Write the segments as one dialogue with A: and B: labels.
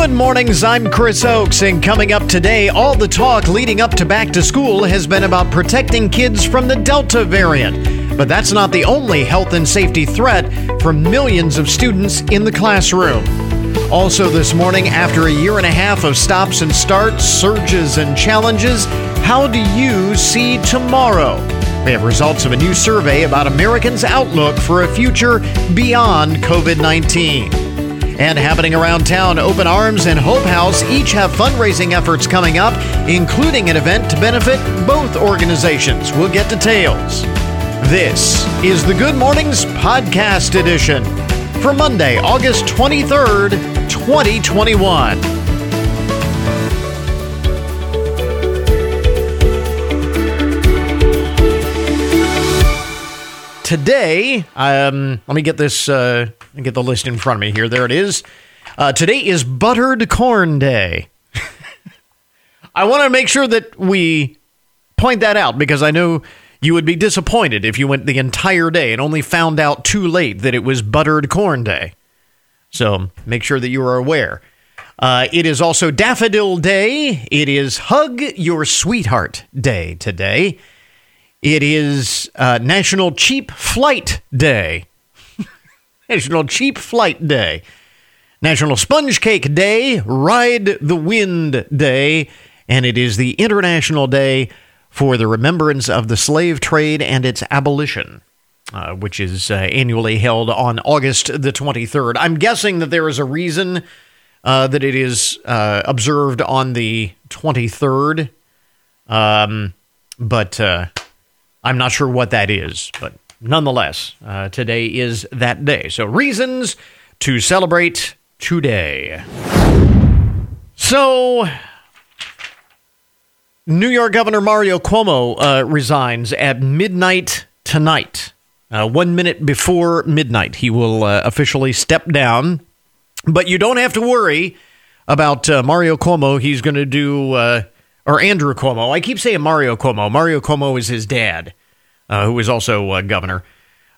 A: Good mornings, I'm Chris Oakes, and coming up today, all the talk leading up to back to school has been about protecting kids from the Delta variant. But that's not the only health and safety threat for millions of students in the classroom. Also, this morning, after a year and a half of stops and starts, surges and challenges, how do you see tomorrow? We have results of a new survey about Americans' outlook for a future beyond COVID 19. And happening around town, Open Arms and Hope House each have fundraising efforts coming up, including an event to benefit both organizations. We'll get details. This is the Good Mornings Podcast Edition for Monday, August 23rd, 2021. Today, um, let me get this, uh, get the list in front of me here. There it is. Uh, today is Buttered Corn Day. I want to make sure that we point that out because I know you would be disappointed if you went the entire day and only found out too late that it was Buttered Corn Day. So make sure that you are aware. Uh, it is also Daffodil Day. It is Hug Your Sweetheart Day today. It is uh, National Cheap Flight Day. National Cheap Flight Day. National Sponge Cake Day, Ride the Wind Day, and it is the International Day for the Remembrance of the Slave Trade and its Abolition, uh, which is uh, annually held on August the 23rd. I'm guessing that there is a reason uh, that it is uh, observed on the 23rd, um, but uh, I'm not sure what that is, but nonetheless, uh, today is that day. So, reasons to celebrate today. So, New York Governor Mario Cuomo uh, resigns at midnight tonight. Uh, one minute before midnight, he will uh, officially step down. But you don't have to worry about uh, Mario Cuomo. He's going to do or Andrew Cuomo. I keep saying Mario Cuomo. Mario Cuomo is his dad, uh, who is also uh, governor.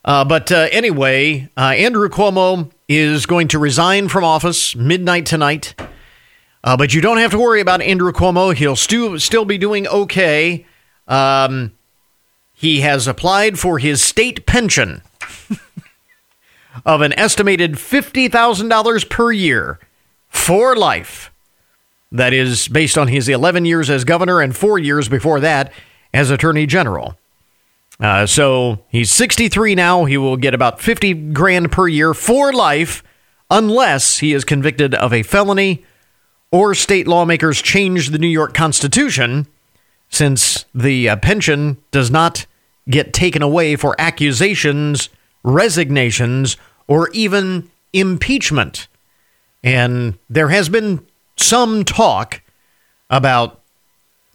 A: Uh, but uh, anyway, uh, Andrew Cuomo is going to resign from office midnight tonight. But you don't have to worry about Andrew Cuomo. He'll stu- still be doing okay. Um, he has applied for his state pension of an estimated $50,000 per year for life. That is based on his 11 years as governor and four years before that as attorney general. Uh, so he's 63 now. He will get about 50 grand per year for life unless he is convicted of a felony or state lawmakers change the New York Constitution since the uh, pension does not get taken away for accusations, resignations, or even impeachment. And there has been some talk about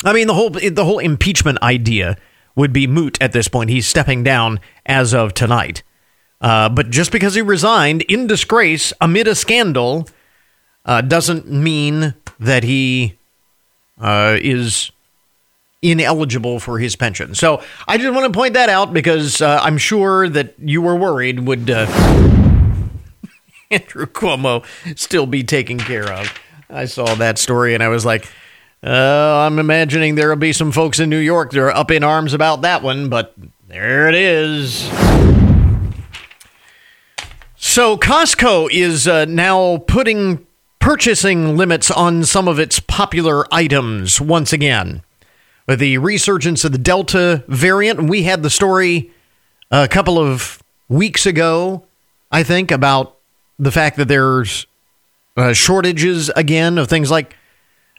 A: I mean the whole the whole impeachment idea would be moot at this point. He's stepping down as of tonight. Uh, but just because he resigned in disgrace amid a scandal uh, doesn't mean that he uh, is ineligible for his pension. So I just want to point that out because uh, I'm sure that you were worried would uh, Andrew Cuomo still be taken care of. I saw that story and I was like, uh, I'm imagining there'll be some folks in New York that are up in arms about that one, but there it is. So Costco is uh, now putting purchasing limits on some of its popular items once again. With the resurgence of the Delta variant, we had the story a couple of weeks ago, I think, about the fact that there's uh, shortages again of things like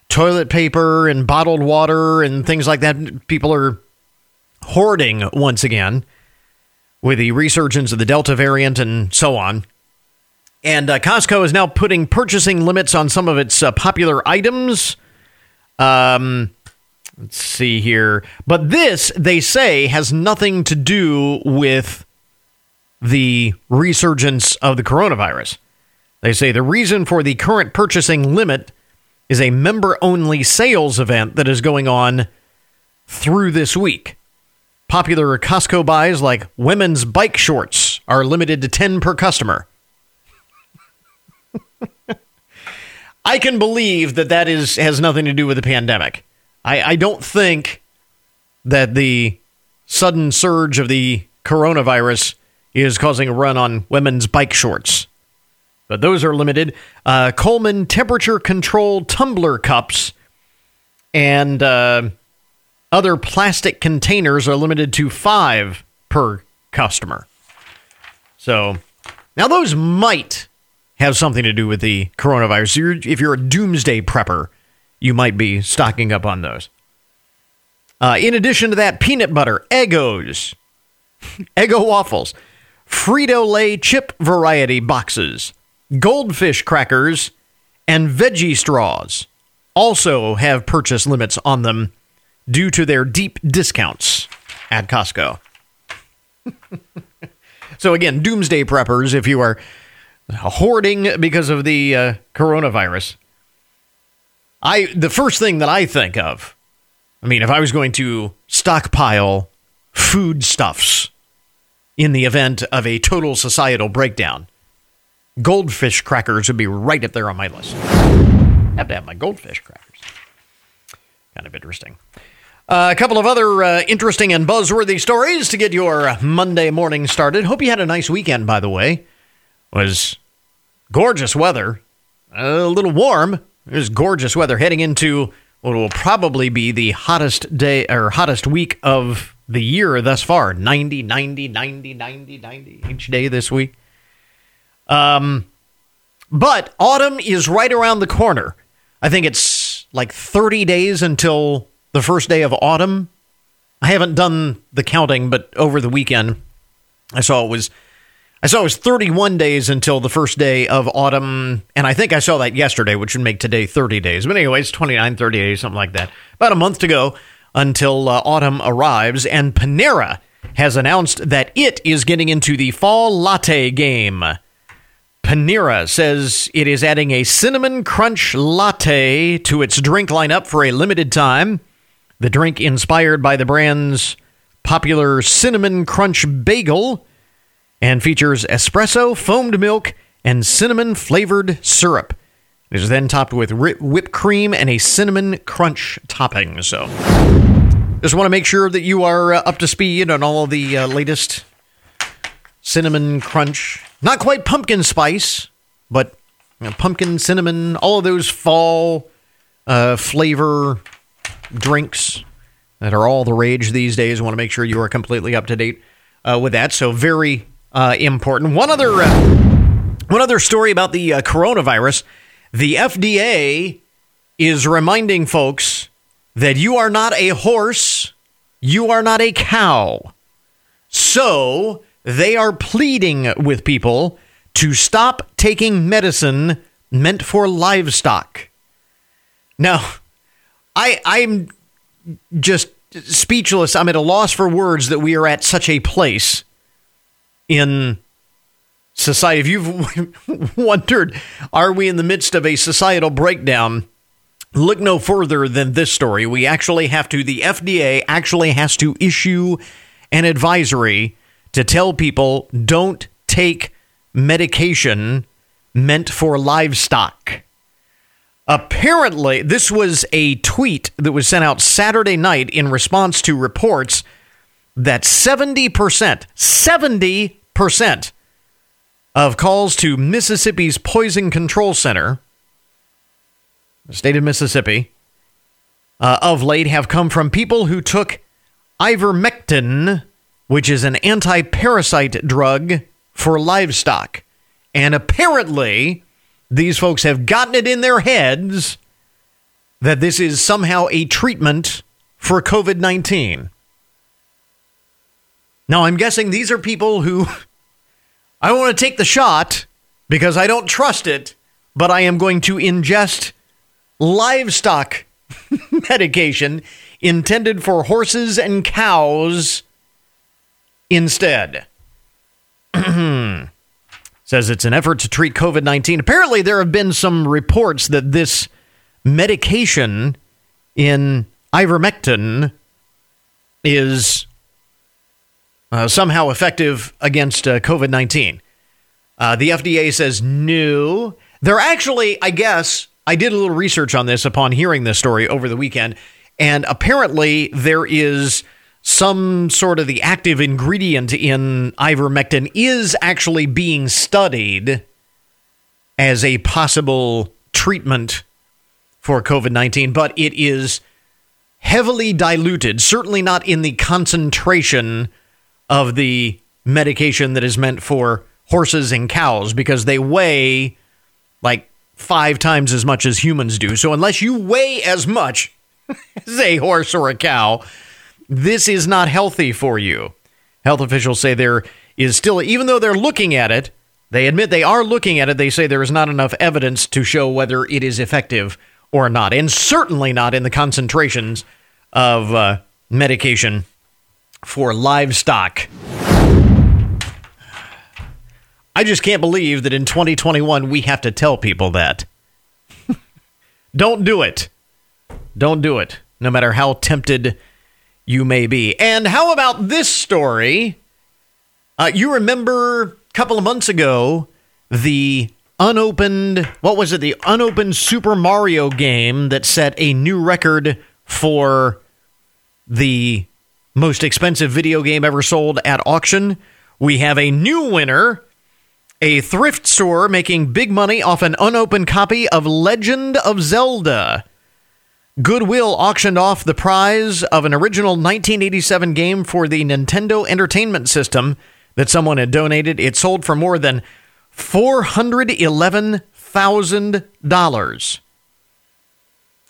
A: toilet paper and bottled water and things like that. People are hoarding once again with the resurgence of the Delta variant and so on. And uh, Costco is now putting purchasing limits on some of its uh, popular items. Um, let's see here. But this, they say, has nothing to do with the resurgence of the coronavirus. They say the reason for the current purchasing limit is a member only sales event that is going on through this week. Popular Costco buys like women's bike shorts are limited to 10 per customer. I can believe that that is has nothing to do with the pandemic. I, I don't think that the sudden surge of the coronavirus is causing a run on women's bike shorts. But those are limited. Uh, Coleman temperature control tumbler cups and uh, other plastic containers are limited to five per customer. So now those might have something to do with the coronavirus. You're, if you're a doomsday prepper, you might be stocking up on those. Uh, in addition to that, peanut butter, Eggos, Eggo waffles, Frito Lay chip variety boxes, goldfish crackers, and veggie straws also have purchase limits on them due to their deep discounts at Costco. so, again, doomsday preppers, if you are hoarding because of the uh, coronavirus, I the first thing that I think of, I mean, if I was going to stockpile foodstuffs in the event of a total societal breakdown, goldfish crackers would be right up there on my list. Have to have my goldfish crackers. Kind of interesting. Uh, a couple of other uh, interesting and buzzworthy stories to get your Monday morning started. Hope you had a nice weekend, by the way. It was gorgeous weather, a little warm, it was gorgeous weather heading into what will probably be the hottest day or hottest week of the year thus far 90, 90, 90, 90, 90 each day this week. Um, but autumn is right around the corner. I think it's like 30 days until the first day of autumn. I haven't done the counting, but over the weekend, I saw it was I saw it was 31 days until the first day of autumn, and I think I saw that yesterday, which would make today 30 days. But anyways, 29, 30 days, something like that. About a month to go until uh, autumn arrives, and Panera has announced that it is getting into the fall latte game. Panera says it is adding a cinnamon crunch latte to its drink lineup for a limited time. The drink inspired by the brand's popular cinnamon crunch bagel and features espresso, foamed milk, and cinnamon flavored syrup. It is then topped with whipped cream and a cinnamon crunch topping. So, just want to make sure that you are uh, up to speed on all the uh, latest cinnamon crunch. Not quite pumpkin spice, but you know, pumpkin, cinnamon, all of those fall uh, flavor drinks that are all the rage these days. Want to make sure you are completely up to date uh, with that. So, very uh, important. One other, uh, one other story about the uh, coronavirus: the FDA is reminding folks that you are not a horse, you are not a cow. So they are pleading with people to stop taking medicine meant for livestock. Now, I I'm just speechless. I'm at a loss for words that we are at such a place in society. If you've wondered, are we in the midst of a societal breakdown? Look no further than this story. We actually have to, the FDA actually has to issue an advisory to tell people don't take medication meant for livestock. Apparently, this was a tweet that was sent out Saturday night in response to reports that 70%, 70% of calls to Mississippi's Poison Control Center, the state of Mississippi, uh, of late have come from people who took ivermectin, which is an anti parasite drug for livestock. And apparently, these folks have gotten it in their heads that this is somehow a treatment for COVID 19. Now, I'm guessing these are people who I want to take the shot because I don't trust it, but I am going to ingest livestock medication intended for horses and cows instead. Says it's an effort to treat COVID 19. Apparently, there have been some reports that this medication in ivermectin is uh, somehow effective against uh, COVID 19. Uh, the FDA says no. They're actually, I guess, I did a little research on this upon hearing this story over the weekend, and apparently there is some sort of the active ingredient in ivermectin is actually being studied as a possible treatment for COVID 19, but it is heavily diluted, certainly not in the concentration of the medication that is meant for horses and cows because they weigh like five times as much as humans do. So unless you weigh as much as a horse or a cow, this is not healthy for you. Health officials say there is still, even though they're looking at it, they admit they are looking at it. They say there is not enough evidence to show whether it is effective or not, and certainly not in the concentrations of uh, medication for livestock. I just can't believe that in 2021 we have to tell people that. Don't do it. Don't do it, no matter how tempted you may be. And how about this story? Uh, you remember a couple of months ago the unopened, what was it, the unopened Super Mario game that set a new record for the most expensive video game ever sold at auction. We have a new winner, a thrift store making big money off an unopened copy of Legend of Zelda. Goodwill auctioned off the prize of an original 1987 game for the Nintendo Entertainment System that someone had donated. It sold for more than $411,000.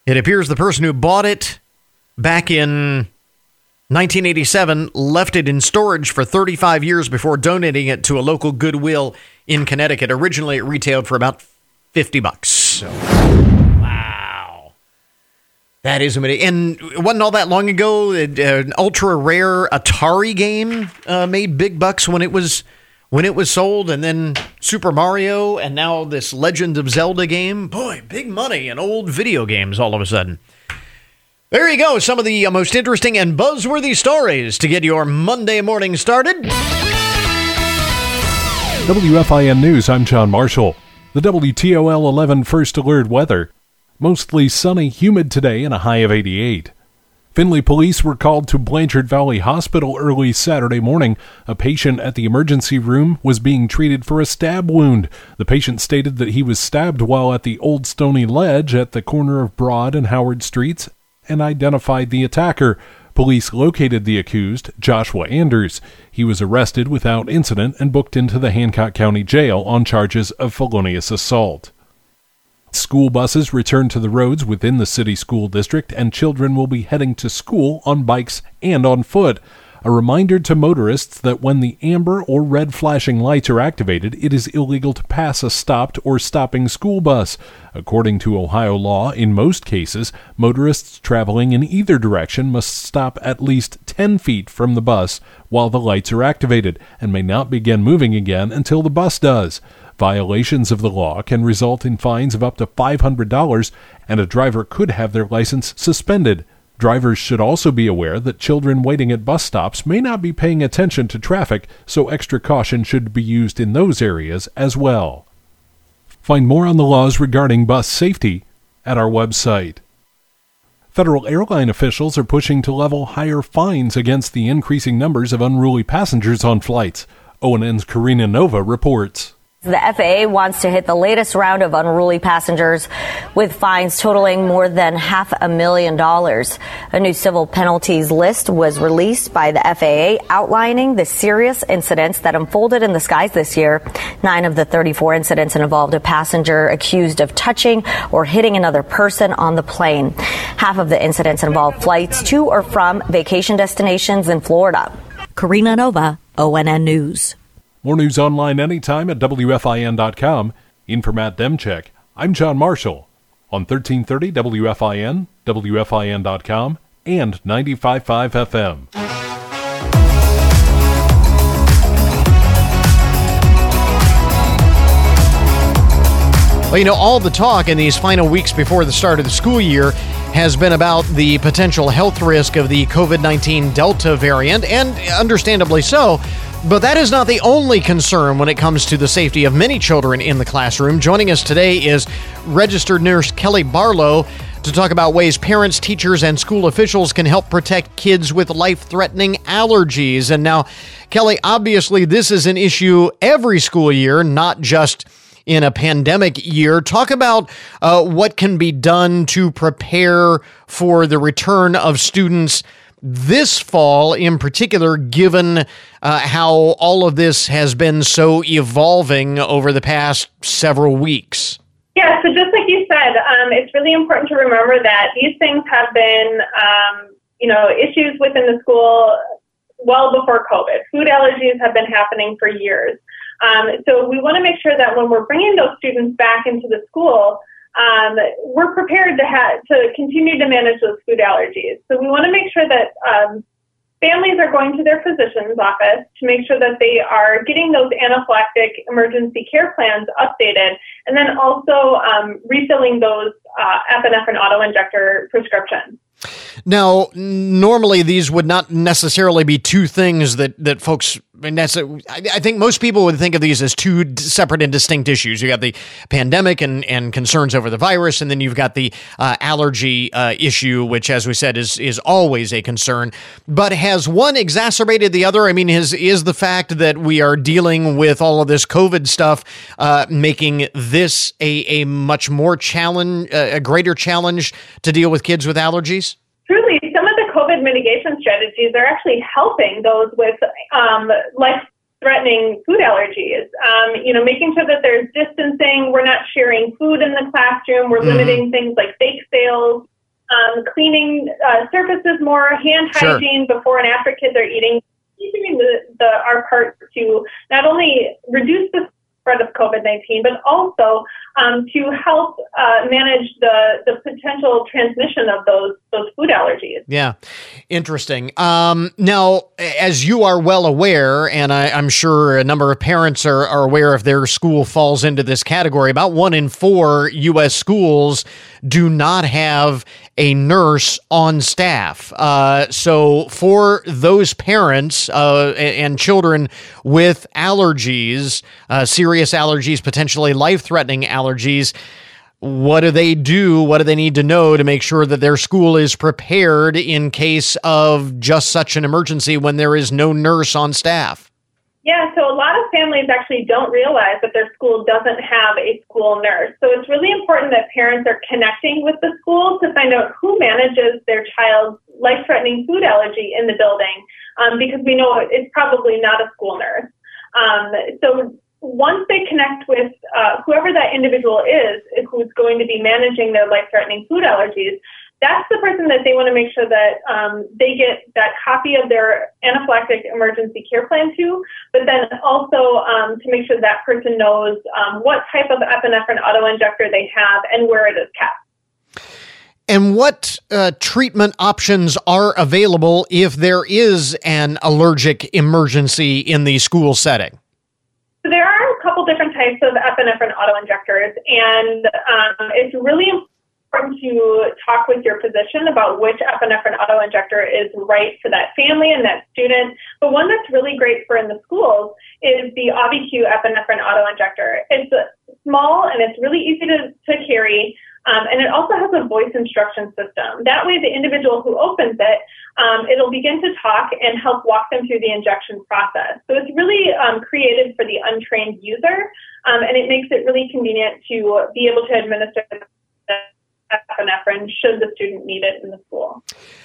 A: It appears the person who bought it back in 1987 left it in storage for 35 years before donating it to a local Goodwill in Connecticut. Originally, it retailed for about 50 bucks. So. That is amazing. And it wasn't all that long ago, an ultra rare Atari game uh, made big bucks when it was when it was sold, and then Super Mario, and now this Legend of Zelda game. Boy, big money in old video games all of a sudden. There you go, some of the uh, most interesting and buzzworthy stories to get your Monday morning started.
B: WFIN News, I'm John Marshall. The WTOL 11 First Alert weather. Mostly sunny, humid today, and a high of 88. Findlay police were called to Blanchard Valley Hospital early Saturday morning. A patient at the emergency room was being treated for a stab wound. The patient stated that he was stabbed while at the Old Stony Ledge at the corner of Broad and Howard Streets and identified the attacker. Police located the accused, Joshua Anders. He was arrested without incident and booked into the Hancock County Jail on charges of felonious assault. School buses return to the roads within the city school district, and children will be heading to school on bikes and on foot. A reminder to motorists that when the amber or red flashing lights are activated, it is illegal to pass a stopped or stopping school bus. According to Ohio law, in most cases, motorists traveling in either direction must stop at least 10 feet from the bus while the lights are activated and may not begin moving again until the bus does. Violations of the law can result in fines of up to $500, and a driver could have their license suspended. Drivers should also be aware that children waiting at bus stops may not be paying attention to traffic, so extra caution should be used in those areas as well. Find more on the laws regarding bus safety at our website. Federal airline officials are pushing to level higher fines against the increasing numbers of unruly passengers on flights. ONN's Karina Nova reports.
C: The FAA wants to hit the latest round of unruly passengers with fines totaling more than half a million dollars. A new civil penalties list was released by the FAA outlining the serious incidents that unfolded in the skies this year. Nine of the 34 incidents involved a passenger accused of touching or hitting another person on the plane. Half of the incidents involved flights to or from vacation destinations in Florida.
D: Karina Nova, ONN News.
B: More news online anytime at WFIN.com. In for Matt Demchek, I'm John Marshall on 1330 WFIN, WFIN.com, and 95.5 FM.
A: Well, you know, all the talk in these final weeks before the start of the school year has been about the potential health risk of the COVID 19 Delta variant, and understandably so. But that is not the only concern when it comes to the safety of many children in the classroom. Joining us today is registered nurse Kelly Barlow to talk about ways parents, teachers, and school officials can help protect kids with life threatening allergies. And now, Kelly, obviously, this is an issue every school year, not just in a pandemic year. Talk about uh, what can be done to prepare for the return of students this fall, in particular, given uh, how all of this has been so evolving over the past several weeks.
E: Yeah, so just like you said, um, it's really important to remember that these things have been, um, you know, issues within the school well before COVID. Food allergies have been happening for years. Um, so we want to make sure that when we're bringing those students back into the school, um, we're prepared to have to continue to manage those food allergies. So we want to make sure that um, families are going to their physician's office to make sure that they are getting those anaphylactic emergency care plans updated, and then also um, refilling those uh, epinephrine autoinjector prescriptions.
A: Now, normally these would not necessarily be two things that that folks. I think most people would think of these as two separate and distinct issues. You got the pandemic and, and concerns over the virus, and then you've got the uh, allergy uh, issue, which, as we said, is is always a concern. But has one exacerbated the other? I mean, is is the fact that we are dealing with all of this COVID stuff uh, making this a a much more challenge, uh, a greater challenge to deal with kids with allergies?
E: truly, COVID mitigation strategies are actually helping those with um, life threatening food allergies. Um, you know, making sure that there's distancing, we're not sharing food in the classroom, we're mm-hmm. limiting things like bake sales, um, cleaning uh, surfaces more, hand hygiene sure. before and after kids are eating. Doing the, the, our part to not only reduce the spread of COVID 19, but also um, to help uh, manage the, the potential transmission of those, those food allergies.
A: Yeah, interesting. Um, now, as you are well aware, and I, am sure a number of parents are, are aware if their school falls into this category, about one in four U.S. schools do not have a nurse on staff. Uh, so, for those parents uh, and children with allergies, uh, serious allergies, potentially life threatening allergies, what do they do? What do they need to know to make sure that their school is prepared in case of just such an emergency when there is no nurse on staff?
E: Yeah, so a lot of families actually don't realize that their school doesn't have a school nurse. So it's really important that parents are connecting with the school to find out who manages their child's life threatening food allergy in the building um, because we know it's probably not a school nurse. Um, so once they connect with uh, whoever that individual is who's going to be managing their life threatening food allergies, that's the person that they want to make sure that um, they get that copy of their anaphylactic emergency care plan to, but then also um, to make sure that person knows um, what type of epinephrine autoinjector they have and where it is kept.
A: And what uh, treatment options are available if there is an allergic emergency in the school setting?
E: So there are a couple different types of epinephrine autoinjectors, and um, it's really important to talk with your physician about which epinephrine autoinjector is right for that family and that student. But one that's really great for in the schools is the Auvi-Q epinephrine autoinjector. It's small and it's really easy to, to carry. Um, and it also has a voice instruction system. That way, the individual who opens it, um, it'll begin to talk and help walk them through the injection process. So it's really um, created for the untrained user, um, and it makes it really convenient to be able to administer epinephrine should the student need it in the school.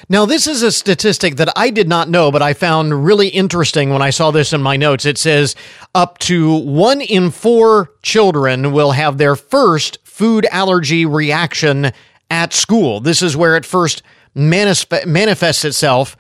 A: Now, this is a statistic that I did not know, but I found really interesting when I saw this in my notes. It says up to one in four children will have their first food allergy reaction at school. This is where it first manif- manifests itself.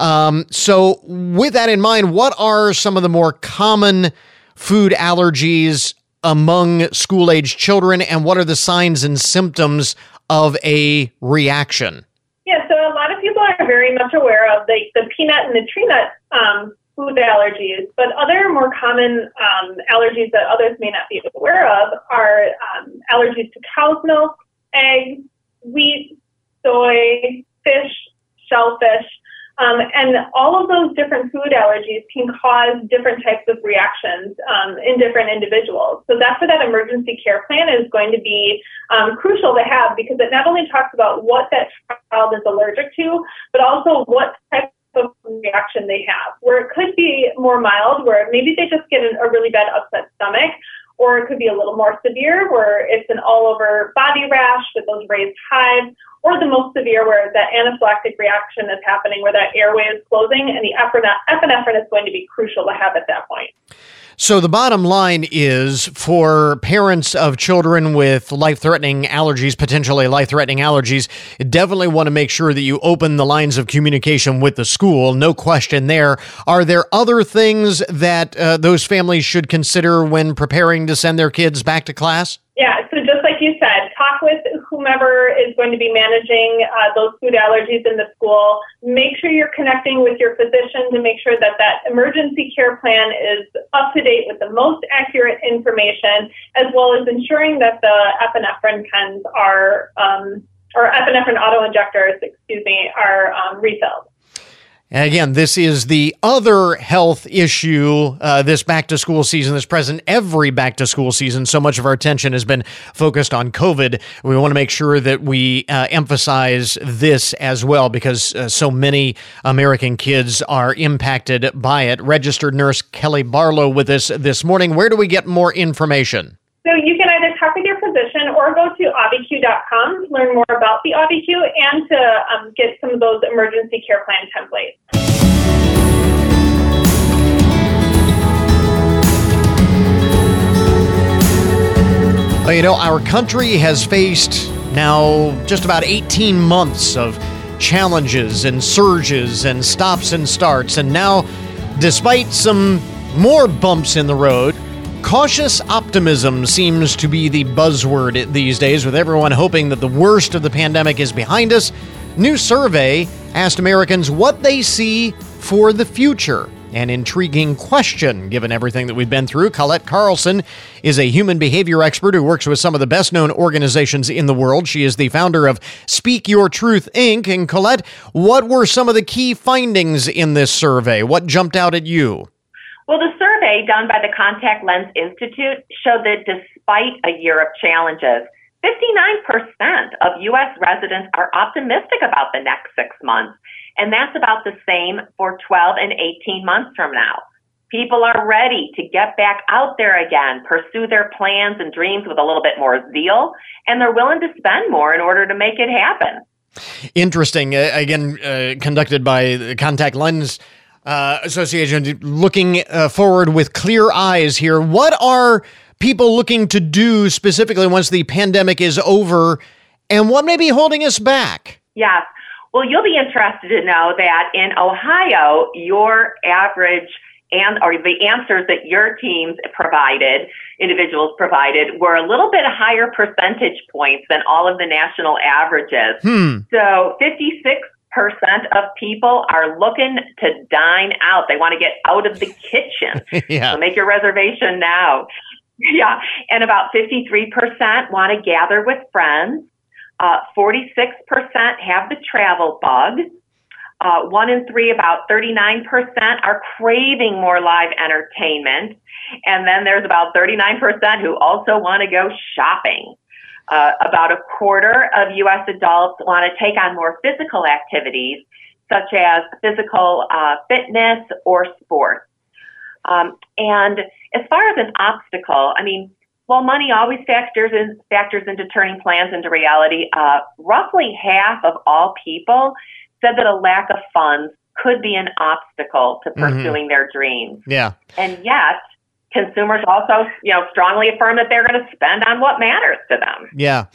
A: Um, so, with that in mind, what are some of the more common food allergies among school age children, and what are the signs and symptoms of a reaction?
E: Yeah, so a lot of people are very much aware of the, the peanut and the tree nut um, food allergies, but other more common um, allergies that others may not be aware of are um, allergies to cow's milk, eggs, wheat, soy, fish, shellfish. Um, and all of those different food allergies can cause different types of reactions um, in different individuals. So that's where that emergency care plan is going to be um, crucial to have because it not only talks about what that child is allergic to, but also what type reaction they have. Where it could be more mild, where maybe they just get a really bad upset stomach, or it could be a little more severe, where it's an all over body rash with those raised hives, or the most severe, where that anaphylactic reaction is happening, where that airway is closing, and the epinephrine is going to be crucial to have at that point.
A: So the bottom line is for parents of children with life-threatening allergies, potentially life-threatening allergies, definitely want to make sure that you open the lines of communication with the school. No question there. Are there other things that uh, those families should consider when preparing to send their kids back to class?
E: Yeah, so like you said, talk with whomever is going to be managing uh, those food allergies in the school. Make sure you're connecting with your physician to make sure that that emergency care plan is up to date with the most accurate information, as well as ensuring that the epinephrine pens are, um, or epinephrine auto injectors, excuse me, are um, refilled.
A: And again, this is the other health issue uh, this back to school season, this present every back to school season. So much of our attention has been focused on COVID. We want to make sure that we uh, emphasize this as well because uh, so many American kids are impacted by it. Registered nurse Kelly Barlow with us this morning. Where do we get more information?
E: So you can either talk with your physician or go to auviq.com to learn more about the AuviQ and to um, get some of those emergency care plan templates.
A: Well, you know, our country has faced now just about 18 months of challenges and surges and stops and starts. And now, despite some more bumps in the road, Cautious optimism seems to be the buzzword these days, with everyone hoping that the worst of the pandemic is behind us. New survey asked Americans what they see for the future. An intriguing question, given everything that we've been through. Colette Carlson is a human behavior expert who works with some of the best known organizations in the world. She is the founder of Speak Your Truth Inc. And Colette, what were some of the key findings in this survey? What jumped out at you?
F: Well, the survey done by the Contact Lens Institute showed that despite a year of challenges, 59% of U.S. residents are optimistic about the next six months, and that's about the same for 12 and 18 months from now. People are ready to get back out there again, pursue their plans and dreams with a little bit more zeal, and they're willing to spend more in order to make it happen.
A: Interesting. Uh, again, uh, conducted by the Contact Lens uh, Association looking uh, forward with clear eyes here. What are people looking to do specifically once the pandemic is over, and what may be holding us back?
F: Yes. Well, you'll be interested to know that in Ohio, your average and or the answers that your teams provided, individuals provided, were a little bit higher percentage points than all of the national averages.
A: Hmm.
F: So 56 percent of people are looking to dine out. They want to get out of the kitchen.
A: yeah.
F: So make your reservation now. Yeah. And about 53% want to gather with friends. Uh, 46% have the travel bug. Uh, one in three, about 39%, are craving more live entertainment. And then there's about 39% who also want to go shopping. Uh, about a quarter of U.S. adults want to take on more physical activities, such as physical uh, fitness or sports. Um, and as far as an obstacle, I mean, while money always factors in, factors into turning plans into reality, uh, roughly half of all people said that a lack of funds could be an obstacle to mm-hmm. pursuing mm-hmm. their dreams.
A: Yeah.
F: And yet, consumers also, you know, strongly affirm that they're going to spend on what matters to them.
A: Yeah,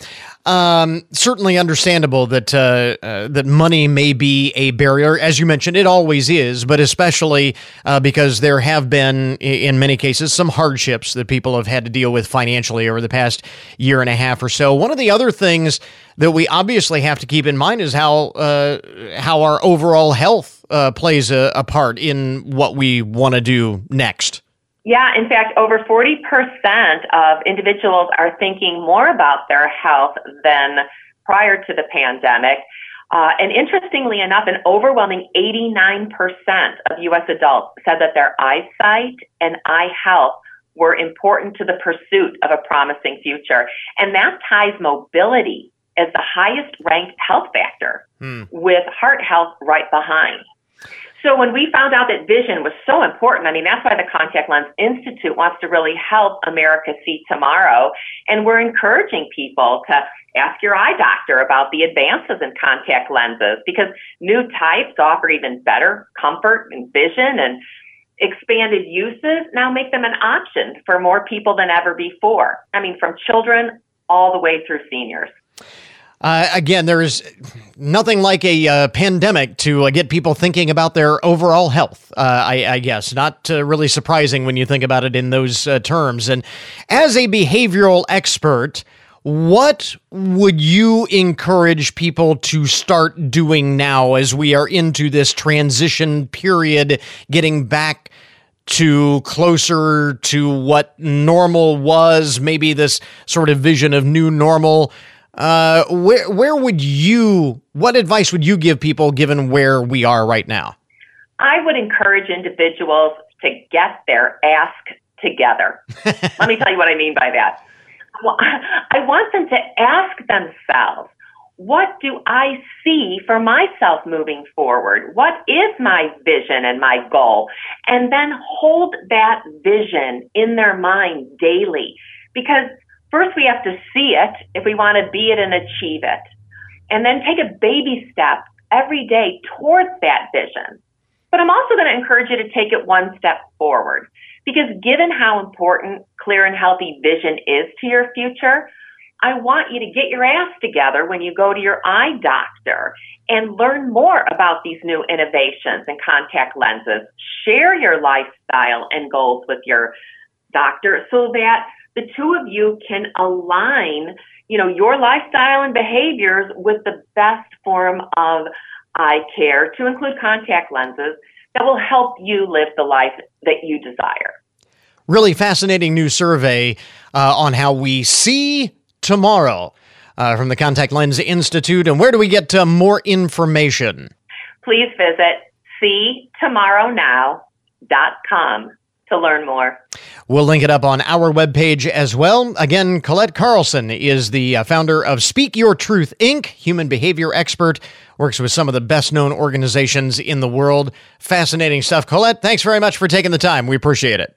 A: um, certainly understandable that uh, uh, that money may be a barrier, as you mentioned, it always is, but especially uh, because there have been, in many cases, some hardships that people have had to deal with financially over the past year and a half or so. One of the other things that we obviously have to keep in mind is how uh, how our overall health uh, plays a, a part in what we want to do next.
F: Yeah, in fact, over 40% of individuals are thinking more about their health than prior to the pandemic. Uh, and interestingly enough, an overwhelming 89% of U.S. adults said that their eyesight and eye health were important to the pursuit of a promising future. And that ties mobility as the highest ranked health factor, hmm. with heart health right behind. So when we found out that vision was so important, I mean, that's why the Contact Lens Institute wants to really help America see tomorrow. And we're encouraging people to ask your eye doctor about the advances in contact lenses because new types offer even better comfort and vision and expanded uses now make them an option for more people than ever before. I mean, from children all the way through seniors.
A: Uh, again, there is nothing like a uh, pandemic to uh, get people thinking about their overall health. Uh, I, I, guess not uh, really surprising when you think about it in those uh, terms. And as a behavioral expert, what would you encourage people to start doing now as we are into this transition period, getting back? to closer to what normal was, maybe this sort of vision of new normal. Uh, where where would you? What advice would you give people given where we are right now?
F: I would encourage individuals to get their ask together. Let me tell you what I mean by that. I want them to ask themselves, what do I see for myself moving forward? What is my vision and my goal? And then hold that vision in their mind daily because First, we have to see it if we want to be it and achieve it. And then take a baby step every day towards that vision. But I'm also going to encourage you to take it one step forward because given how important clear and healthy vision is to your future, I want you to get your ass together when you go to your eye doctor and learn more about these new innovations and contact lenses. Share your lifestyle and goals with your doctor so that the two of you can align, you know, your lifestyle and behaviors with the best form of eye care to include contact lenses that will help you live the life that you desire.
A: Really fascinating new survey uh, on how we see tomorrow uh, from the Contact Lens Institute. And where do we get uh, more information?
F: Please visit seetomorrownow.com to learn more.
A: We'll link it up on our webpage as well. Again, Colette Carlson is the uh, founder of Speak Your Truth Inc., human behavior expert, works with some of the best known organizations in the world. Fascinating stuff. Colette, thanks very much for taking the time. We appreciate it.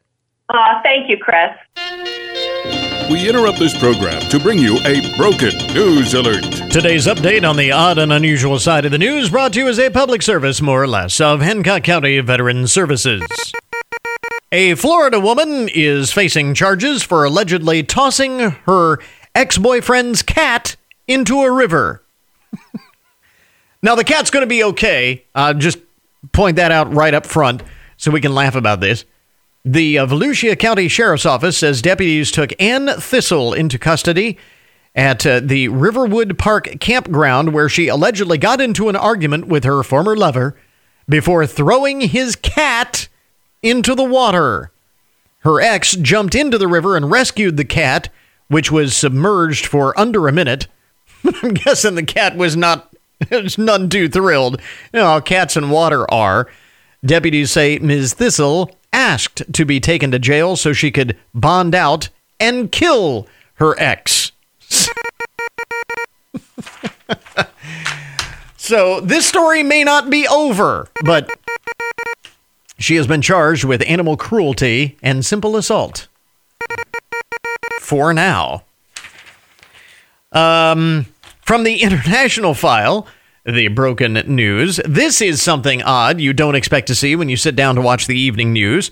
F: Uh, thank you, Chris.
G: We interrupt this program to bring you a broken news alert.
A: Today's update on the odd and unusual side of the news brought to you as a public service, more or less, of Hancock County Veteran Services. A Florida woman is facing charges for allegedly tossing her ex boyfriend's cat into a river. now, the cat's going to be okay. Uh, just point that out right up front so we can laugh about this. The uh, Volusia County Sheriff's Office says deputies took Ann Thistle into custody at uh, the Riverwood Park campground where she allegedly got into an argument with her former lover before throwing his cat into the water. Her ex jumped into the river and rescued the cat, which was submerged for under a minute. I'm guessing the cat was not was none too thrilled. You know, cats in water are. Deputies say Ms. Thistle asked to be taken to jail so she could bond out and kill her ex. so this story may not be over, but she has been charged with animal cruelty and simple assault. For now. Um, from the international file, the broken news, this is something odd you don't expect to see when you sit down to watch the evening news.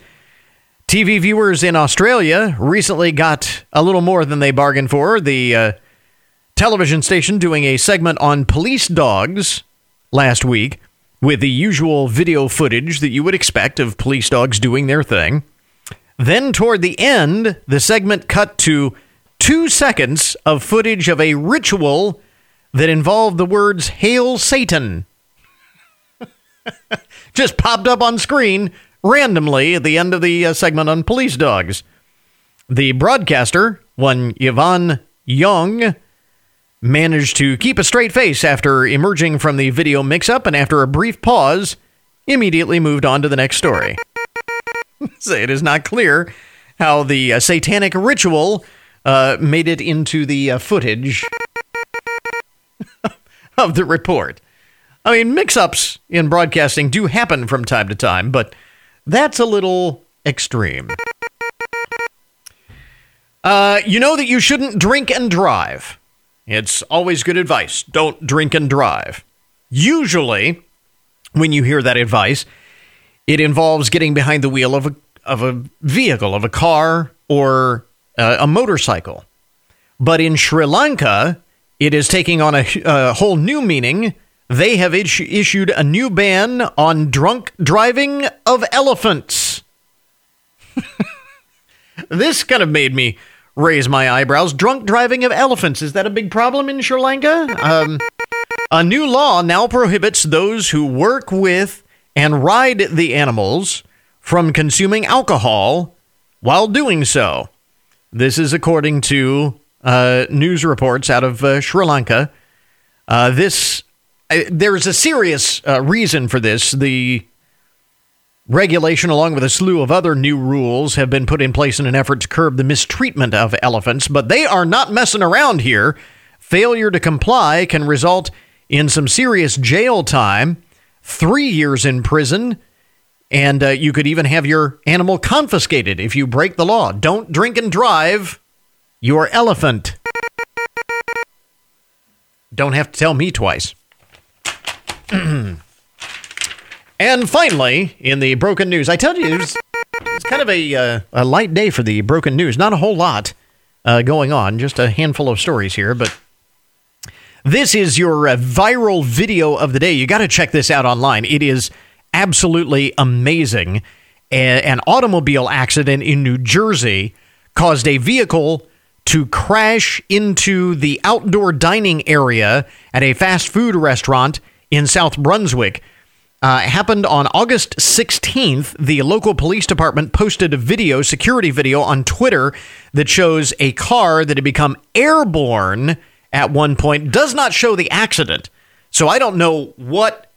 A: TV viewers in Australia recently got a little more than they bargained for. The uh, television station doing a segment on police dogs last week with the usual video footage that you would expect of police dogs doing their thing. Then, toward the end, the segment cut to two seconds of footage of a ritual that involved the words Hail Satan. Just popped up on screen randomly at the end of the uh, segment on police dogs. The broadcaster, one Yvonne Young, managed to keep a straight face after emerging from the video mix up and after a brief pause, immediately moved on to the next story. it is not clear how the uh, satanic ritual uh, made it into the uh, footage of the report. I mean, mix ups in broadcasting do happen from time to time, but that's a little extreme. Uh, you know that you shouldn't drink and drive. It's always good advice. Don't drink and drive. Usually, when you hear that advice, it involves getting behind the wheel of a, of a vehicle, of a car, or uh, a motorcycle. But in Sri Lanka, it is taking on a, a whole new meaning. They have issued a new ban on drunk driving of elephants. this kind of made me raise my eyebrows. Drunk driving of elephants. Is that a big problem in Sri Lanka? Um, a new law now prohibits those who work with and ride the animals from consuming alcohol while doing so. This is according to uh, news reports out of uh, Sri Lanka. Uh, this uh, there's a serious uh, reason for this. The regulation, along with a slew of other new rules, have been put in place in an effort to curb the mistreatment of elephants. But they are not messing around here. Failure to comply can result in some serious jail time, three years in prison, and uh, you could even have your animal confiscated if you break the law. Don't drink and drive your elephant. Don't have to tell me twice. and finally, in the broken news, I tell you, it's, it's kind of a, uh, a light day for the broken news. Not a whole lot uh, going on, just a handful of stories here, but this is your uh, viral video of the day. You got to check this out online. It is absolutely amazing. A- an automobile accident in New Jersey caused a vehicle to crash into the outdoor dining area at a fast food restaurant in South Brunswick. Uh, happened on August 16th. The local police department posted a video, security video, on Twitter that shows a car that had become airborne at one point. Does not show the accident. So I don't know what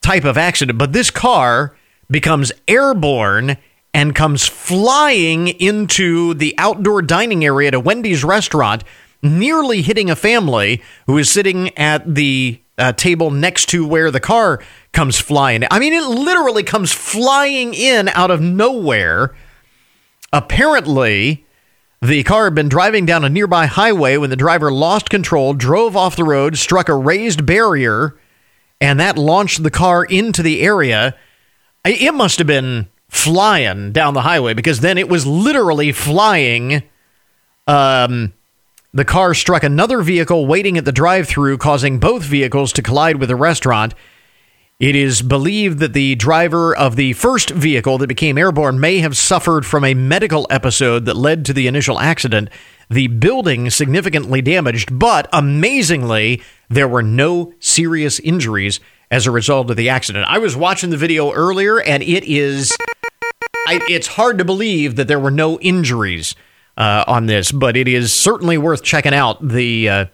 A: type of accident, but this car becomes airborne and comes flying into the outdoor dining area at a Wendy's restaurant, nearly hitting a family who is sitting at the uh, table next to where the car comes flying. I mean, it literally comes flying in out of nowhere. Apparently, the car had been driving down a nearby highway when the driver lost control, drove off the road, struck a raised barrier, and that launched the car into the area. It must have been flying down the highway because then it was literally flying. Um, the car struck another vehicle waiting at the drive through, causing both vehicles to collide with the restaurant. It is believed that the driver of the first vehicle that became airborne may have suffered from a medical episode that led to the initial accident. The building significantly damaged, but amazingly, there were no serious injuries as a result of the accident. I was watching the video earlier, and it is. I, it's hard to believe that there were no injuries uh, on this, but it is certainly worth checking out the uh,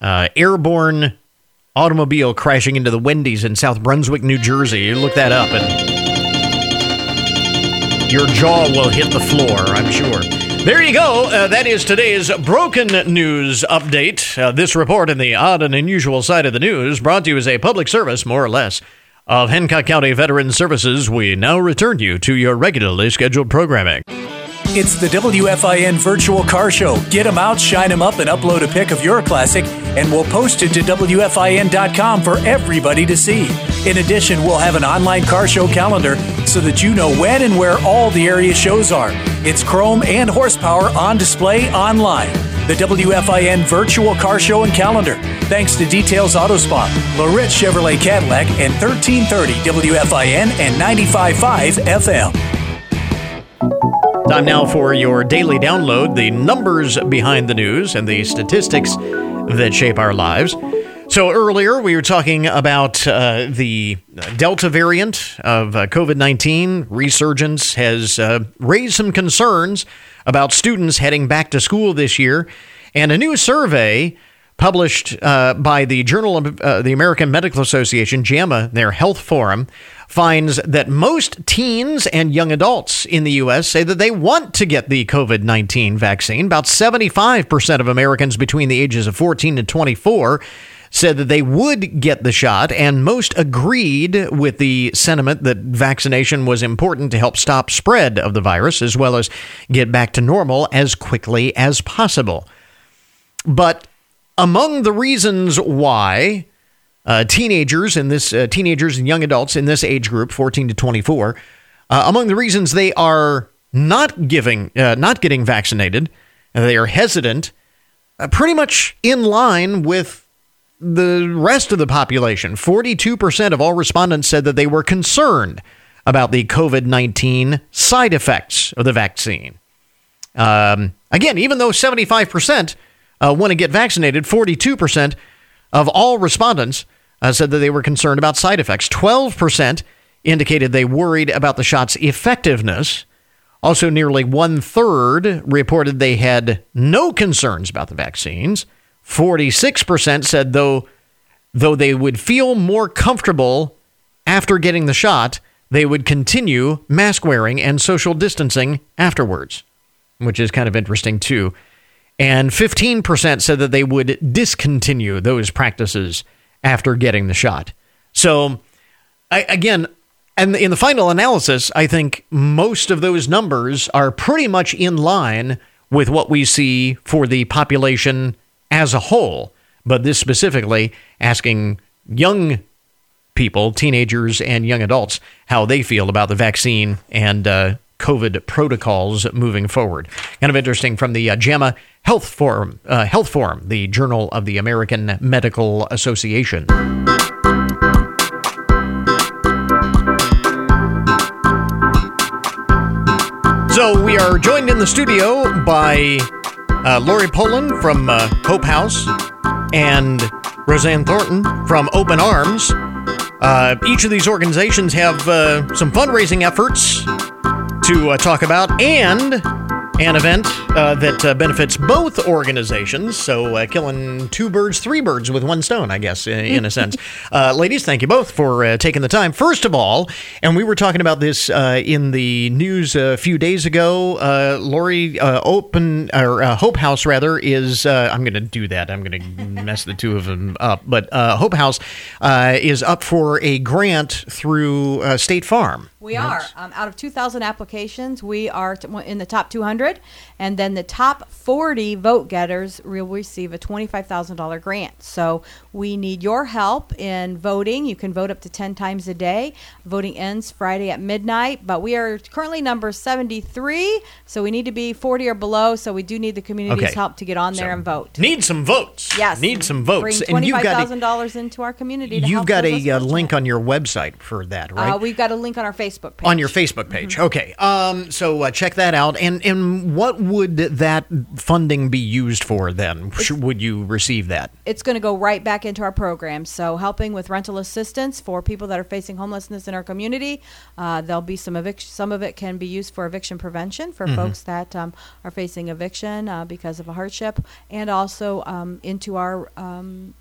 A: uh, airborne automobile crashing into the Wendy's in South Brunswick, New Jersey. You look that up, and your jaw will hit the floor, I'm sure. There you go. Uh, that is today's broken news update. Uh, this report in the odd and unusual side of the news brought to you as a public service, more or less, of Hancock County Veteran Services. We now return you to your regularly scheduled programming.
H: It's the WFIN Virtual Car Show. Get them out, shine them up, and upload a pic of your classic, and we'll post it to WFIN.com for everybody to see. In addition, we'll have an online car show calendar so that you know when and where all the area shows are. It's chrome and horsepower on display online. The WFIN Virtual Car Show and Calendar. Thanks to Details Auto Spa, Chevrolet Cadillac, and 1330 WFIN and 95.5 FM.
A: Time now for your daily download the numbers behind the news and the statistics that shape our lives. So, earlier we were talking about uh, the Delta variant of uh, COVID 19 resurgence has uh, raised some concerns about students heading back to school this year. And a new survey published uh, by the Journal of uh, the American Medical Association, JAMA, their health forum, finds that most teens and young adults in the U.S. say that they want to get the COVID 19 vaccine. About 75% of Americans between the ages of 14 and 24 said that they would get the shot, and most agreed with the sentiment that vaccination was important to help stop spread of the virus as well as get back to normal as quickly as possible. But among the reasons why uh, teenagers in this uh, teenagers and young adults in this age group, 14 to 24, uh, among the reasons they are not giving, uh, not getting vaccinated, they are hesitant, uh, pretty much in line with the rest of the population. 42% of all respondents said that they were concerned about the COVID 19 side effects of the vaccine. Um, again, even though 75% uh, want to get vaccinated, 42% of all respondents uh, said that they were concerned about side effects. 12% indicated they worried about the shot's effectiveness. Also, nearly one third reported they had no concerns about the vaccines. 46% said though though they would feel more comfortable after getting the shot, they would continue mask wearing and social distancing afterwards, which is kind of interesting too. And 15% said that they would discontinue those practices after getting the shot. So, I, again, and in the final analysis, I think most of those numbers are pretty much in line with what we see for the population as a whole. But this specifically asking young people, teenagers and young adults, how they feel about the vaccine and uh, COVID protocols moving forward. Kind of interesting from the uh, JAMA Health Forum, uh, Health Forum, the Journal of the American Medical Association. So we are joined in the studio by uh, Lori Poland from uh, Hope House and Roseanne Thornton from Open Arms. Uh, each of these organizations have uh, some fundraising efforts to uh, talk about and an event uh, that uh, benefits both organizations. So, uh, killing two birds, three birds with one stone, I guess, in, in a sense. Uh, ladies, thank you both for uh, taking the time. First of all, and we were talking about this uh, in the news a few days ago. Lori Open or Hope House rather is. I'm going to do that. I'm going to mess the two of them up. But Hope House is up for a grant through State Farm.
I: We are. Um, out of 2,000 applications, we are t- in the top 200. And then the top 40 vote getters will receive a $25,000 grant. So we need your help in voting. You can vote up to 10 times a day. Voting ends Friday at midnight, but we are currently number 73. So we need to be 40 or below. So we do need the community's
A: Okay.
I: help to get on there and vote.
A: Need some votes.
I: Yes.
A: Need some votes.
I: Bring
A: and you've got
I: $25,000 into our community. to
A: you've got a
I: less
A: uh, link on your website for that, right?
I: Uh, we've got a link on our Facebook page.
A: on your Facebook page. Okay. Um, so uh, check that out. And and what would that funding be used for then? Sh- would you receive that?
I: it's going to go right back into our program. So, helping with rental assistance for people that are facing homelessness in our community. Uh, there'll be some eviction. Some of it can be used for eviction prevention for
A: Mm-hmm.
I: folks that um, are facing eviction uh, because of a hardship, and also um, into our um,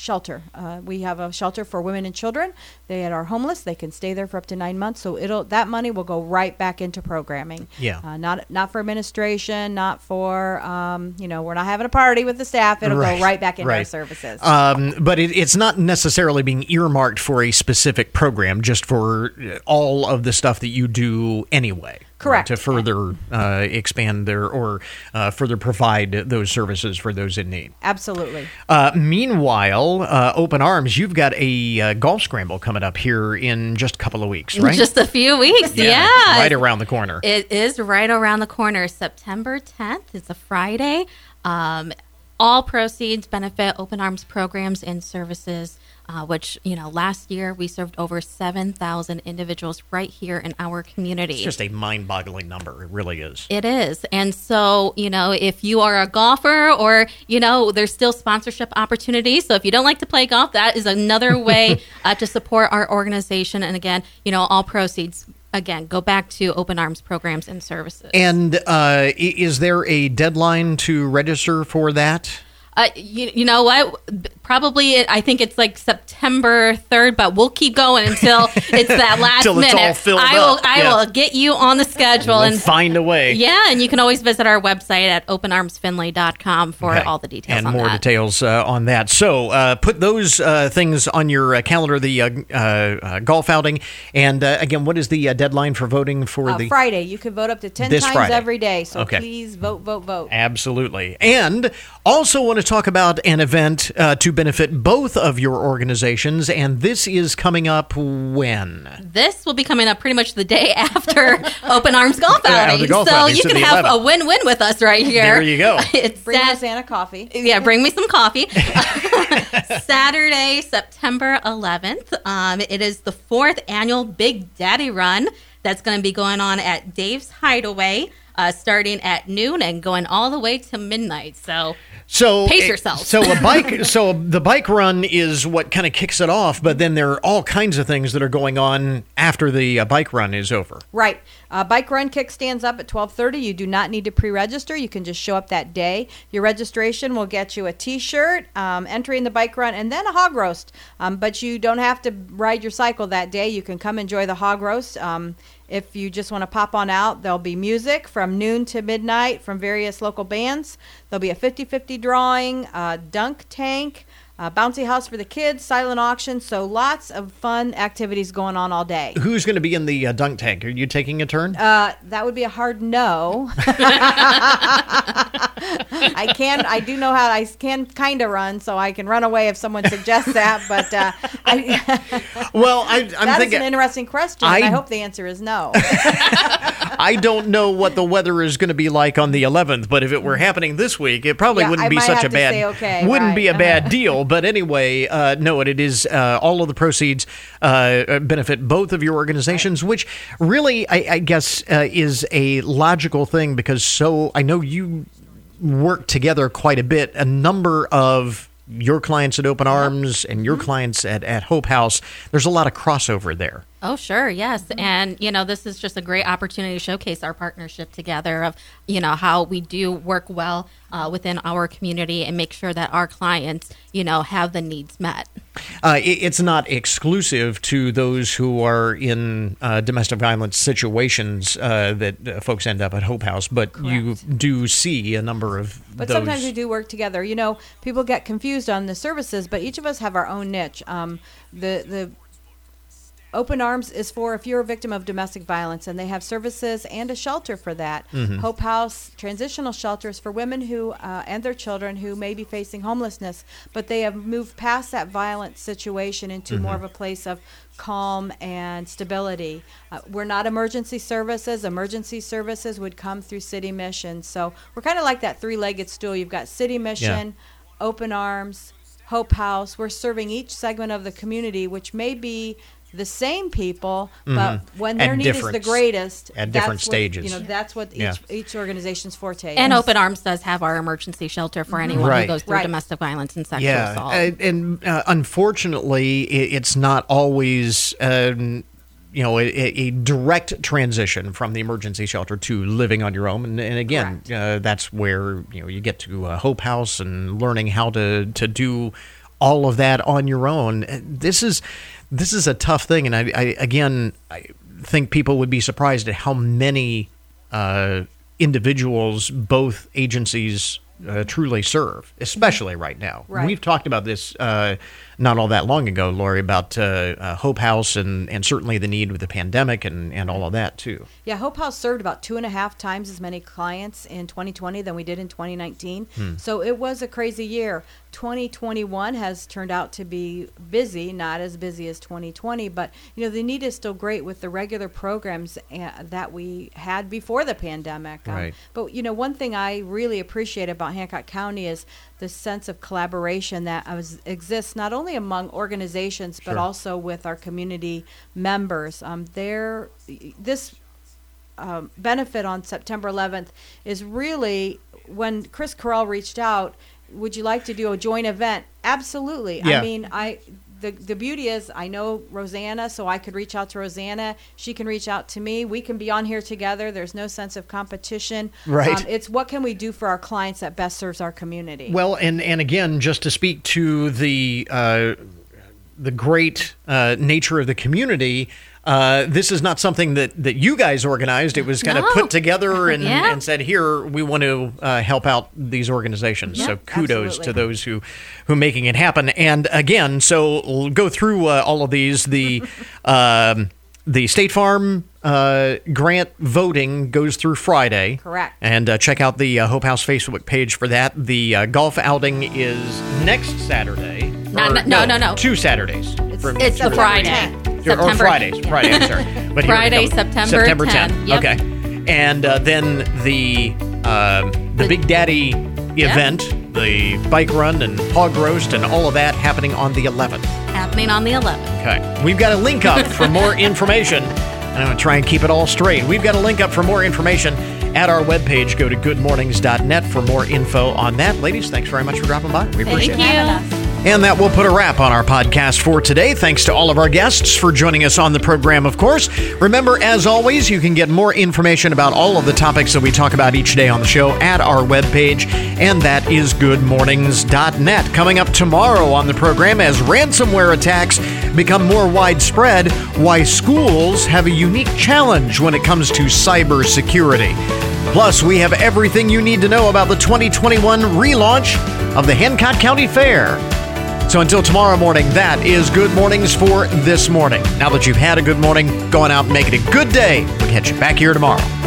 I: shelter. Uh, we have a shelter for women and children. They are homeless. They can stay there for up to nine months. So it'll that money will go right back into programming.
A: Yeah.
I: Uh, not not for administration. Not for um, you know we're not having a party with the staff. It'll
A: Right,
I: go right back into our services.
A: Um, but it, it's not necessarily being earmarked for a specific program, just for all of the stuff that you do anyway. Right,
I: Correct.
A: to further uh, expand their or uh, further provide those services for those in need.
I: Absolutely.
A: Uh, meanwhile, uh, Open Arms, you've got a uh, golf scramble coming up here in just a couple of weeks, right?
J: Just a few weeks, yeah.
A: right around the corner.
J: It is right around the corner. September 10th. It's a Friday. Um, all proceeds benefit Open Arms programs and services, uh, which, you know, last year we served over 7,000 individuals right here in our community.
A: It's just a mind-boggling number. It really is.
J: It is. And so, you know, if you are a golfer or, you know, there's still sponsorship opportunities. So if you don't like to play golf, that is another way uh, to support our organization. And again, you know, all proceeds, again, go back to Open Arms programs and services.
A: And uh, is there a deadline to register for that?
J: Uh, you, you know what? Probably, it, I think it's like September third, but we'll keep going until it's that last
A: Till it's
J: minute.
A: all filled
J: I will,
A: up.
J: I
A: Yeah.
J: will get you on the schedule
A: We'll
J: and
A: find a way.
J: Yeah, and you can always visit our website at openarmsfindlay.com for
A: Okay.
J: all the details
A: and
J: on
A: more
J: that.
A: details uh, on that. So uh, put those uh, things on your uh, calendar. The uh, uh, uh, golf outing, and uh, again, what is the uh, deadline for voting for
I: Uh,
A: the
I: Friday, you can vote up to 10
A: This
I: times
A: Friday.
I: every day. So
A: Okay.
I: please vote, vote, vote.
A: Absolutely. And also want to talk about an event uh, to benefit both of your organizations. And this is coming up when?
J: This will be coming up pretty much the day after Open Arms Golf Outing.
A: the golf
J: so
A: outing,
J: you can have
A: 11th.
J: a win-win with us right here.
A: There you go.
J: it's
I: Bring
J: Sat-
I: us Anna coffee.
J: yeah, bring me some coffee. Saturday, September 11th. Um, it is the fourth annual Big Daddy Run that's going to be going on at Dave's Hideaway, uh, starting at noon and going all the way to midnight. So
A: So
J: Pace
A: eh,
J: yourself.
A: So a bike. so the bike run is what kind of kicks it off. But then there are all kinds of things that are going on after the uh, bike run is over.
I: Right. Uh, bike run kickstands up at 12:30. You do not need to pre-register. You can just show up that day. Your registration will get you a T-shirt, um, entry in the bike run, and then a hog roast. Um, but you don't have to ride your cycle that day. You can come enjoy the hog roast. Um, if you just want to pop on out, there'll be music from noon to midnight from various local bands. There'll be a 50-50 drawing, a dunk tank. Uh, bouncy house for the kids, silent auction. So lots of fun activities going on all day.
A: Who's going to be in the uh, dunk tank? Are you taking a turn?
I: Uh, that would be a hard no. I can, I do know how I can kind of run, so I can run away if someone suggests that. But uh, I,
A: well, I, I'm
I: that is
A: thinking.
I: an interesting question.
A: I-
I: I hope the answer is no.
A: I don't know what the weather is going to be like on the 11th, but if it were happening this week, it probably
I: Yeah,
A: wouldn't
I: I
A: be such a bad
I: say okay,
A: wouldn't be a bad deal. But anyway, uh, no, it is uh, all of the proceeds uh, benefit both of your organizations, which really I, I guess uh, is a logical thing because so I know you work together quite a bit. A number of your clients at Open Arms and
I: Mm-hmm.
A: your clients at, at Hope House, there's a lot of crossover there.
J: Oh, sure, yes. And, you know, this is just a great opportunity to showcase our partnership together of, you know, how we do work well uh, within our community and make sure that our clients, you know, have the needs met.
A: Uh, it, it's not exclusive to those who are in uh, domestic violence situations uh, that uh, folks end up at Hope House, but you do see a number of
I: But
A: those.
I: sometimes we do work together. You know, people get confused on the services, but each of us have our own niche. Um, the the Open Arms is for if you're a victim of domestic violence, and they have services and a shelter for that.
A: Mm-hmm.
K: Mhm.
I: Hope House transitional shelters for women who uh, and their children who may be facing homelessness, but they have moved past that violent situation into more
A: Mm-hmm.
K: Mhm.
I: of a place of calm and stability. Uh, we're not emergency services. Emergency services would come through City Mission. So we're kind of like that three-legged stool. You've got City Mission, Open Arms, Hope House. We're serving each segment of the community, which may be the same people, but
A: Mhm.
I: when
A: At
I: their need is the
A: greatest,
I: great,
A: at
I: that's
A: different
I: what-
A: stages.
I: You know, that's what each,
A: Yeah.
I: each organization's forte Is. And.
J: Open Arms does have our emergency shelter for anyone
A: Right.
J: who goes through
I: Right.
J: domestic violence and sexual
A: yeah,
J: assault.
A: uh, and uh, unfortunately, it, it's not always. Um, you know, a, a direct transition from the emergency shelter to living on your own, and, and again, uh, that's where you know you get to uh, Hope House and learning how to to do all of that on your own. Uh, This is this is a tough thing, and I, I again I think people would be surprised at how many uh, individuals both agencies uh, truly serve, especially right now.
I: Right.
A: We've talked about this uh, not all that long ago, Lori, about uh, uh, Hope House and, and certainly the need with the pandemic and, and all of that too.
I: Yeah, Hope House served about two and a half times as many clients in 2020 than we did in 2019.
A: Hmm.
I: So it was a crazy year. 2021 has turned out to be busy, not as busy as 2020, but you know the need is still great with the regular programs uh, that we had before the pandemic. Um,
A: Right.
I: But you know, one thing I really appreciate about Hancock County is the sense of collaboration that was, exists not only among organizations but
K: Sure.
I: also with our community members. Um, there, this um, benefit on September 11th is really when Chris Carell reached out. Would you like to do a joint event? Absolutely.
A: Yeah.
I: I mean, I the the beauty is I know Rosanna, so I could reach out to Rosanna. She can reach out to me. We can be on here together. There's no sense of competition. Um,
A: Right.
I: it's what can we do for our clients that best serves our community.
A: Well, and and again, just to speak to the uh, the great uh, nature of the community. Uh, this is not something that, that you guys organized. It was kind of put together and,
J: Yeah.
A: and said, "Here, we want to uh, help out these organizations." so kudos
I: absolutely.
A: to those who who making it happen. And again, so we'll go through uh, all of these. The um, the State Farm uh, grant voting goes through Friday.
I: Correct.
A: And uh, check out the uh, Hope House Facebook page for that. The uh, golf outing is next Saturday.
J: No,
A: Or-
J: no, no, no, no.
A: Two Saturdays. From-
J: It's the
I: September
J: Friday.
I: 10th.
A: or
J: September-
A: Fridays. Friday, I'm sorry. But
J: Friday. September
A: September
J: 10th. Yep.
A: Okay. And uh, then the um, the
J: The-
A: Big Daddy event, the bike run and hog roast and all of that happening on the 11th.
J: Happening on the 11th.
A: Okay. We've got a link up for more information. And I'm going to try and keep it all straight. We've got a link up for more information at our webpage. Go to goodmornings.net for more info on that. Ladies, thanks very much for dropping by. We appreciate
J: Thank
A: it.
J: you.
A: And that will put a wrap on our podcast for today. Thanks to all of our guests for joining us on the program, of course. Remember, as always, you can get more information about all of the topics that we talk about each day on the show at our webpage, and that is goodmornings.net. Coming up tomorrow on the program, as ransomware attacks become more widespread, why schools have a unique challenge when it comes to cybersecurity. Plus, we have everything you need to know about the 2021 relaunch of the Hancock County Fair. So until tomorrow morning, that is Good Mornings for this morning. Now that you've had a good morning, going out and make it a good day. We'll catch you back here tomorrow.